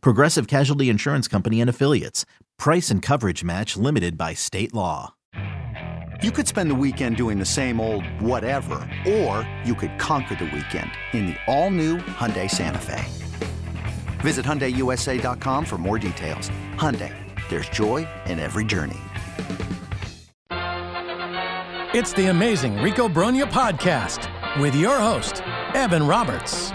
Progressive Casualty Insurance Company and Affiliates. Price and coverage match limited by state law. You could spend the weekend doing the same old whatever, or you could conquer the weekend in the all-new Hyundai Santa Fe. Visit HyundaiUSA.com for more details. Hyundai, there's joy in every journey. It's the amazing Rico Brogna podcast with your host, Evan Roberts.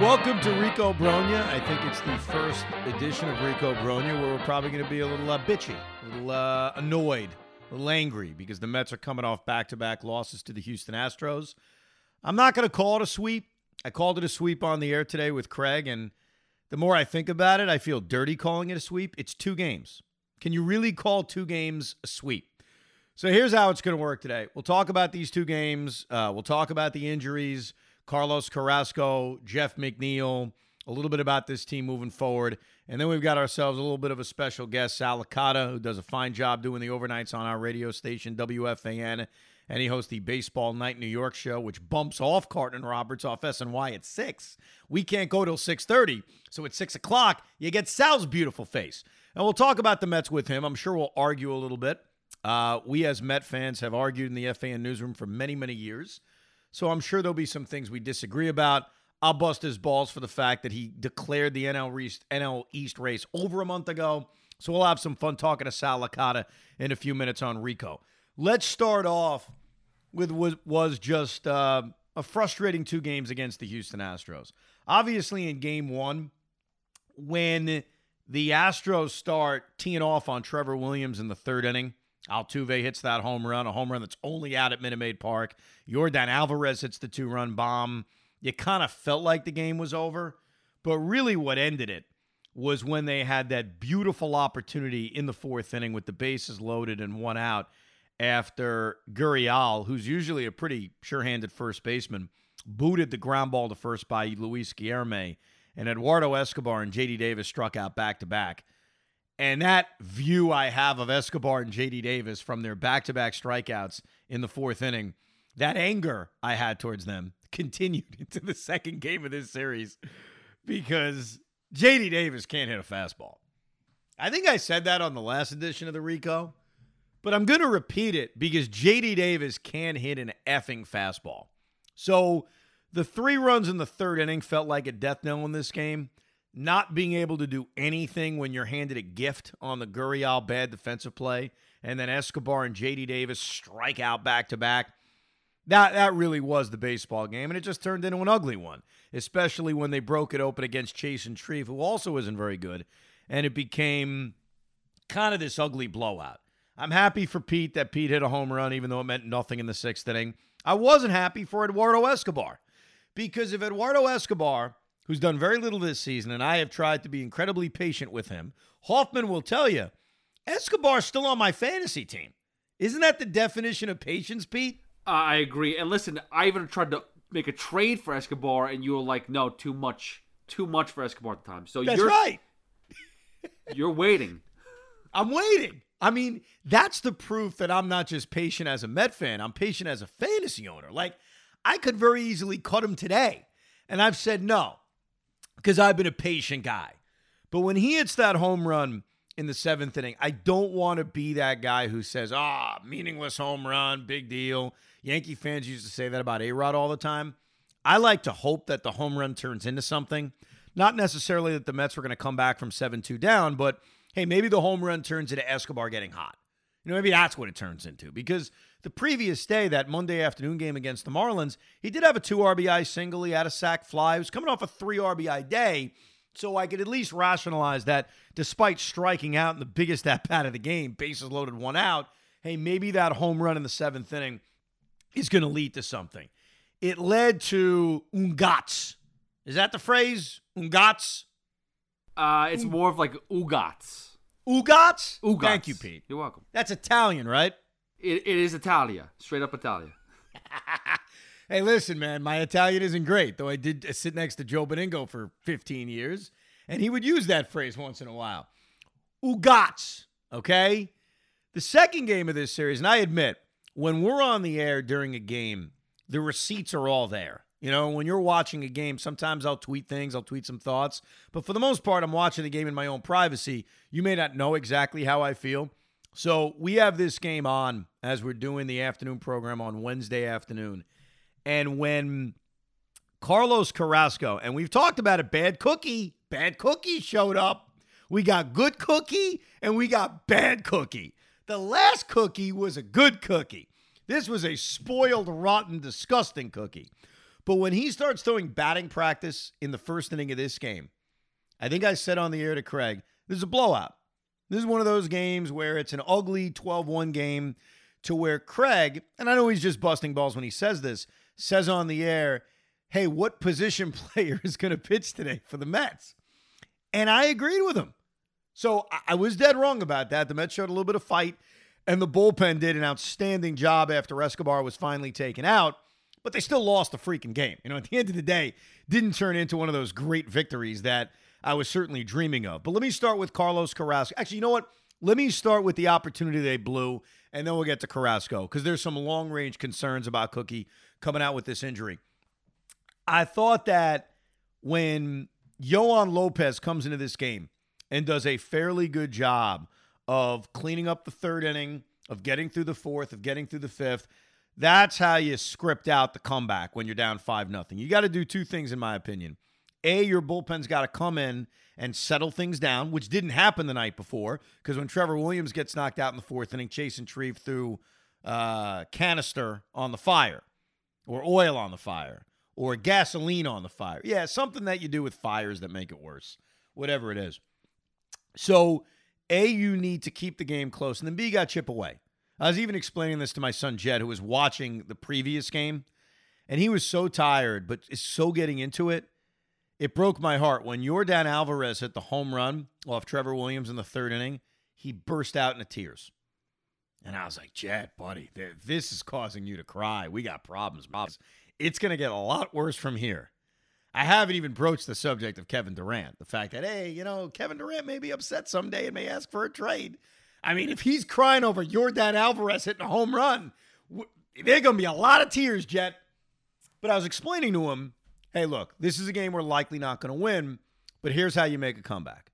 Welcome to Rico Brogna. I think it's the first edition of Rico Brogna where we're probably going to be a little uh, bitchy, a little uh, annoyed, a little angry because the Mets are coming off back to back losses to the Houston Astros. I'm not going to call it a sweep. I called it a sweep on the air today with Craig, and the more I think about it, I feel dirty calling it a sweep. It's two games. Can you really call two games a sweep? So here's how it's going to work today. We'll talk about these two games. Uh, we'll talk about the injuries, Carlos Carrasco, Jeff McNeil, a little bit about this team moving forward. And then we've got ourselves a little bit of a special guest, Sal who does a fine job doing the overnights on our radio station, WFAN. And he hosts the Baseball Night New York show, which bumps off Carton and Roberts off SNY at 6. We can't go till 6.30. So at 6 o'clock, you get Sal's beautiful face. And we'll talk about the Mets with him. I'm sure we'll argue a little bit. Uh, we, as Met fans, have argued in the FAN newsroom for many, many years. So I'm sure there'll be some things we disagree about. I'll bust his balls for the fact that he declared the NL East, NL East race over a month ago. So we'll have some fun talking to Sal Licata in a few minutes on Rico. Let's start off with what was just uh, a frustrating two games against the Houston Astros. Obviously, in game one, when the Astros start teeing off on Trevor Williams in the third inning. Altuve hits that home run, a home run that's only out at Minute Maid Park. Yordan Alvarez hits the two run bomb. You kind of felt like the game was over, but really what ended it was when they had that beautiful opportunity in the fourth inning with the bases loaded and one out after Gurriel, who's usually a pretty sure handed first baseman, booted the ground ball to first by Luis Guillorme and Eduardo Escobar and JD Davis struck out back to back. And that view I have of Escobar and JD Davis from their back to back strikeouts in the fourth inning, that anger I had towards them continued into the second game of this series because JD Davis can't hit a fastball. I think I said that on the last edition of the Rico, but I'm going to repeat it because JD Davis can hit an effing fastball. So the three runs in the third inning felt like a death knell in this game. Not being able to do anything when you're handed a gift on the Gurriel bad defensive play, and then Escobar and JD Davis strike out back to back. That that really was the baseball game, and it just turned into an ugly one, especially when they broke it open against Chasen Shreve, who also isn't very good, and it became kind of this ugly blowout. I'm happy for Pete that Pete hit a home run, even though it meant nothing in the sixth inning. I wasn't happy for Eduardo Escobar. Because if Eduardo Escobar, who's done very little this season, and I have tried to be incredibly patient with him, Hoffman will tell you, Escobar's still on my fantasy team. Isn't that the definition of patience, Pete? Uh, I agree. And listen, I even tried to make a trade for Escobar, and you were like, no, too much. Too much for Escobar at the time. So That's you're right. you're waiting. I'm waiting. I mean, that's the proof that I'm not just patient as a Met fan. I'm patient as a fantasy owner. Like, I could very easily cut him today. And I've said no because I've been a patient guy. But when he hits that home run in the seventh inning, I don't want to be that guy who says, ah, meaningless home run, big deal. Yankee fans used to say that about A Rod all the time. I like to hope that the home run turns into something. Not necessarily that the Mets were going to come back from 7 2 down, but hey, maybe the home run turns into Escobar getting hot. You know, maybe that's what it turns into because the previous day, that Monday afternoon game against the Marlins, he did have a two RBI single. He had a sac fly. He was coming off a three RBI day. So I could at least rationalize that despite striking out in the biggest at bat of the game, bases loaded, one out, hey, maybe that home run in the seventh inning is going to lead to something. It led to Ungats. Is that the phrase? Ungats? Uh, it's more of like Ugats. Ugats? Ugats. Thank you, Pete. You're welcome. That's Italian, right? It, it is Italia, straight up Italia. Hey, listen, man, my Italian isn't great, though I did uh, sit next to Joe Benigno for 15 years, and he would use that phrase once in a while. Ugats, okay? The second game of this series, and I admit, when we're on the air during a game, the receipts are all there. You know, when you're watching a game, sometimes I'll tweet things, I'll tweet some thoughts, but for the most part, I'm watching the game in my own privacy. You may not know exactly how I feel. So we have this game on as we're doing the afternoon program on Wednesday afternoon. And when Carlos Carrasco, and we've talked about it, bad cookie, bad cookie showed up. We got good cookie and we got bad cookie. The last cookie was a good cookie. This was a spoiled, rotten, disgusting cookie. But when he starts throwing batting practice in the first inning of this game, I think I said on the air to Craig, this is a blowout. This is one of those games where it's an ugly 12 1 game to where Craig, and I know he's just busting balls when he says this, says on the air, hey, what position player is going to pitch today for the Mets? And I agreed with him. So I-, I was dead wrong about that. The Mets showed a little bit of fight, and the bullpen did an outstanding job after Escobar was finally taken out, but they still lost the freaking game. You know, at the end of the day, didn't turn into one of those great victories that I was certainly dreaming of. But let me start with Carlos Carrasco. Actually, you know what? Let me start with the opportunity they blew, and then we'll get to Carrasco because there's some long range concerns about Cookie coming out with this injury. I thought that when Yoan Lopez comes into this game and does a fairly good job of cleaning up the third inning, of getting through the fourth, of getting through the fifth, that's how you script out the comeback when you're down 5 nothing. You got to do two things, in my opinion. A, your bullpen's got to come in and settle things down, which didn't happen the night before because when Trevor Williams gets knocked out in the fourth inning, Chasen Shreve threw uh, canister on the fire or oil on the fire or gasoline on the fire. Yeah, something that you do with fires that make it worse, whatever it is. So, A, you need to keep the game close, and then B, got chip away. I was even explaining this to my son Jed, who was watching the previous game, and he was so tired, but is so getting into it it broke my heart when Yordan Alvarez hit the home run off Trevor Williams in the third inning. He burst out into tears. And I was like, "Jed, buddy, this is causing you to cry. We got problems. It's going to get a lot worse from here. I haven't even broached the subject of Kevin Durant. The fact that, hey, you know, Kevin Durant may be upset someday and may ask for a trade. I mean, if he's crying over Yordan Alvarez hitting a home run, there are going to be a lot of tears, Jed. But I was explaining to him hey, look, this is a game we're likely not going to win, but here's how you make a comeback.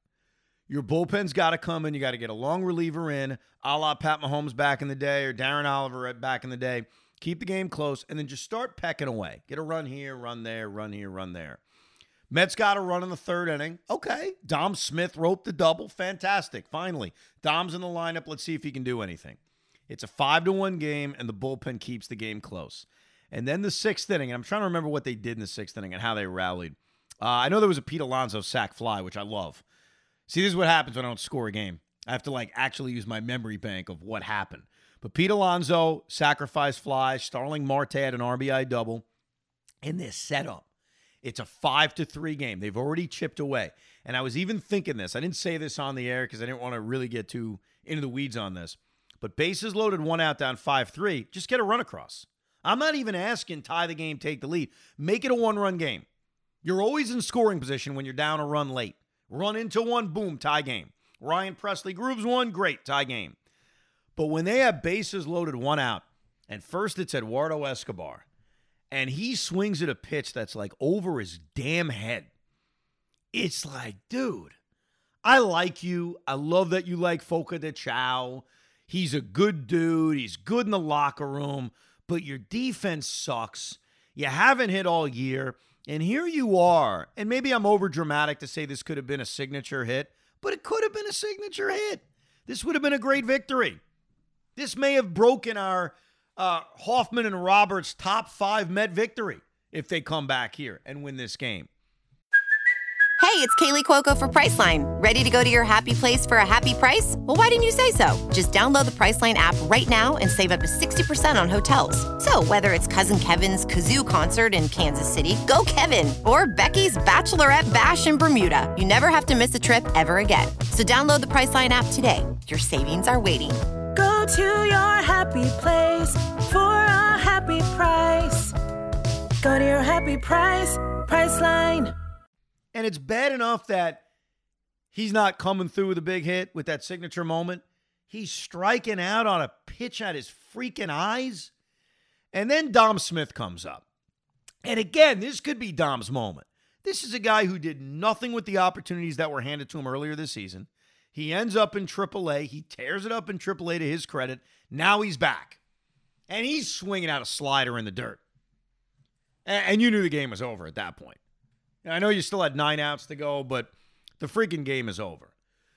Your bullpen's got to come in. You got to get a long reliever in, a la Pat Mahomes back in the day or Darren Oliver back in the day. Keep the game close and then just start pecking away. Get a run here, run there, run here, run there. Mets got a run in the third inning. Okay. Dom Smith roped the double. Fantastic. Finally, Dom's in the lineup. Let's see if he can do anything. It's a five to one game, and the bullpen keeps the game close. And then the sixth inning, and I'm trying to remember what they did in the sixth inning and how they rallied. Uh, I know there was a Pete Alonso sac fly, which I love. See, this is what happens when I don't score a game. I have to like actually use my memory bank of what happened. But Pete Alonso sacrifice fly, Starling Marte had an RBI double in this setup. It's a five to three game. They've already chipped away. And I was even thinking this. I didn't say this on the air because I didn't want to really get too into the weeds on this. But bases loaded, one out, down five three. Just get a run across. I'm not even asking tie the game, take the lead. Make it a one run game. You're always in scoring position when you're down a run late. Run into one, boom, tie game. Ryan Pressly grooves one, great, tie game. But when they have bases loaded, one out, and first it's Eduardo Escobar, and he swings at a pitch that's like over his damn head. It's like, dude, I like you. I love that you like Fogo de Chão. He's a good dude. He's good in the locker room but your defense sucks. You haven't hit all year. And here you are. And maybe I'm over dramatic to say this could have been a signature hit, but it could have been a signature hit. This would have been a great victory. This may have broken our uh, Hoffman and Roberts top five Met victory if they come back here and win this game. Hey, it's Kaley Cuoco for Priceline. Ready to go to your happy place for a happy price? Well, why didn't you say so? Just download the Priceline app right now and save up to 60% on hotels. So, whether it's Cousin Kevin's Kazoo concert in Kansas City, go Kevin, or Becky's Bachelorette Bash in Bermuda, you never have to miss a trip ever again. So, download the Priceline app today. Your savings are waiting. Go to your happy place for a happy price. Go to your happy price, Priceline. And it's bad enough that he's not coming through with a big hit with that signature moment. He's striking out on a pitch at his freaking eyes. And then Dom Smith comes up. And again, this could be Dom's moment. This is a guy who did nothing with the opportunities that were handed to him earlier this season. He ends up in AAA. He tears it up in AAA to his credit. Now he's back. And he's swinging out a slider in the dirt. And you knew the game was over at that point. I know you still had nine outs to go, but the freaking game is over.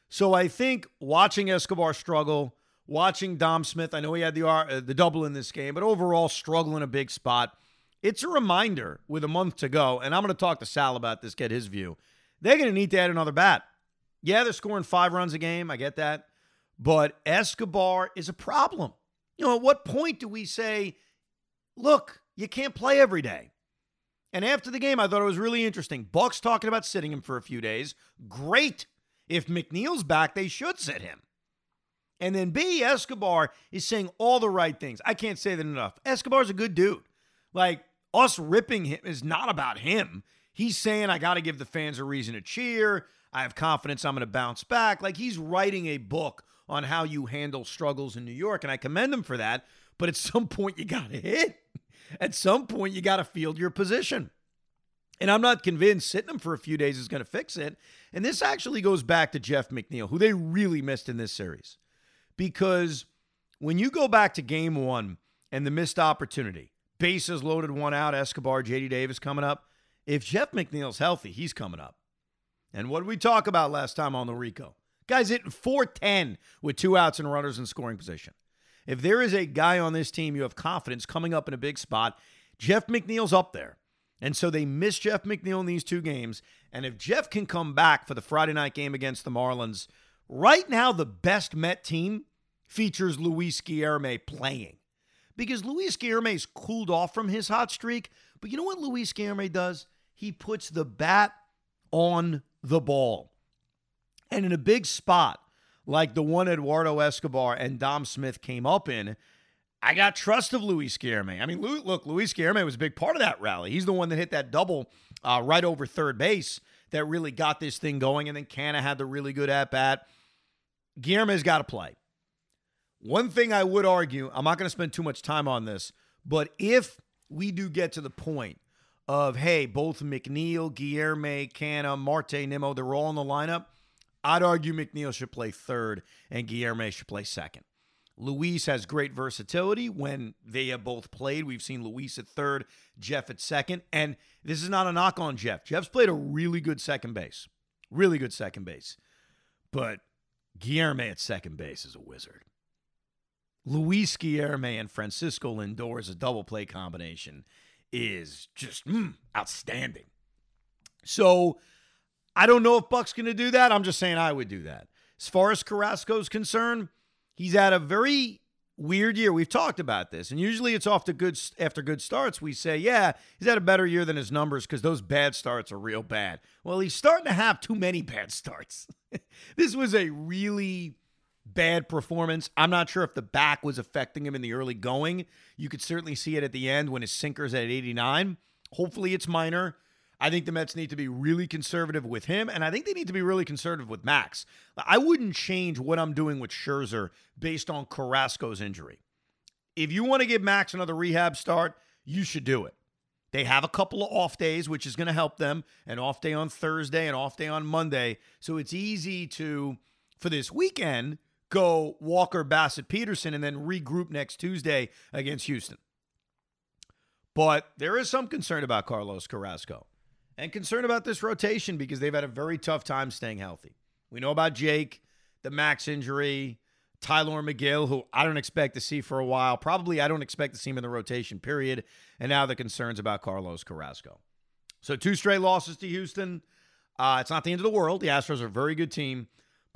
So I think watching Escobar struggle, watching Dom Smith, I know he had the uh, the double in this game, but overall struggling a big spot. It's a reminder with a month to go, and I'm going to talk to Sal about this, get his view. They're going to need to add another bat. Yeah, they're scoring five runs a game. I get that. But Escobar is a problem. You know, at what point do we say, look, you can't play every day? And after the game, I thought it was really interesting. Buck's talking about sitting him for a few days. Great. If McNeil's back, they should sit him. And then B, Escobar is saying all the right things. I can't say that enough. Escobar's a good dude. Like, us ripping him is not about him. He's saying, I got to give the fans a reason to cheer. I have confidence I'm going to bounce back. Like, he's writing a book on how you handle struggles in New York, and I commend him for that. But at some point, you got to hit. At some point, you got to field your position. And I'm not convinced sitting him for a few days is going to fix it. And this actually goes back to Jeff McNeil, who they really missed in this series. Because when you go back to game one and the missed opportunity, bases loaded, one out, Escobar, JD Davis coming up. If Jeff McNeil's healthy, he's coming up. And what did we talk about last time on the Rico? Guys hitting 410 with two outs and runners in scoring position. If there is a guy on this team you have confidence coming up in a big spot, Jeff McNeil's up there. And so they miss Jeff McNeil in these two games. And if Jeff can come back for the Friday night game against the Marlins, right now the best Met team features Luis Guillorme playing. Because Luis Guillorme's cooled off from his hot streak. But you know what Luis Guillorme does? He puts the bat on the ball. And in a big spot, like the one Eduardo Escobar and Dom Smith came up in, I got trust of Luis Guillorme. I mean, look, Luis Guillorme was a big part of that rally. He's the one that hit that double uh, right over third base that really got this thing going. And then Canha had the really good at bat. Guillorme's got to play. One thing I would argue, I'm not going to spend too much time on this, but if we do get to the point of, hey, both McNeil, Guillorme, Canha, Marte, Nimmo, they're all in the lineup, I'd argue McNeil should play third and Guillorme should play second. Luis has great versatility when they have both played. We've seen Luis at third, Jeff at second. And this is not a knock on Jeff. Jeff's played a really good second base. Really good second base. But Guillorme at second base is a wizard. Luis Guillorme and Francisco Lindor is a double play combination is just mm, outstanding. So I don't know if Buck's going to do that. I'm just saying I would do that. As far as Carrasco's concerned, he's had a very weird year. We've talked about this, and usually it's off to good after good starts. We say, yeah, he's had a better year than his numbers because those bad starts are real bad. Well, he's starting to have too many bad starts. this was a really bad performance. I'm not sure if the back was affecting him in the early going. You could certainly see it at the end when his sinker's at 89. Hopefully, it's minor. I think the Mets need to be really conservative with him, and I think they need to be really conservative with Max. I wouldn't change what I'm doing with Scherzer based on Carrasco's injury. If you want to give Max another rehab start, you should do it. They have a couple of off days, which is going to help them an off day on Thursday, an off day on Monday. So it's easy to, for this weekend, go Walker, Bassitt Peterson, and then regroup next Tuesday against Houston. But there is some concern about Carlos Carrasco and concern about this rotation because they've had a very tough time staying healthy. We know about Jake, the Max injury, Tylor Megill, who I don't expect to see for a while. Probably I don't expect to see him in the rotation, period. And now the concerns about Carlos Carrasco. So two straight losses to Houston. Uh, it's not the end of the world. The Astros are a very good team,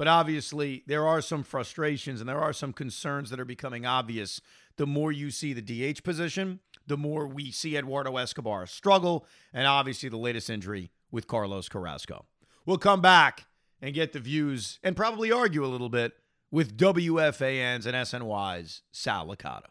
but obviously there are some frustrations and there are some concerns that are becoming obvious. The more you see the DH position, the more we see Eduardo Escobar struggle, and obviously the latest injury with Carlos Carrasco. We'll come back and get the views and probably argue a little bit with WFAN's and SNY's Sal Licata.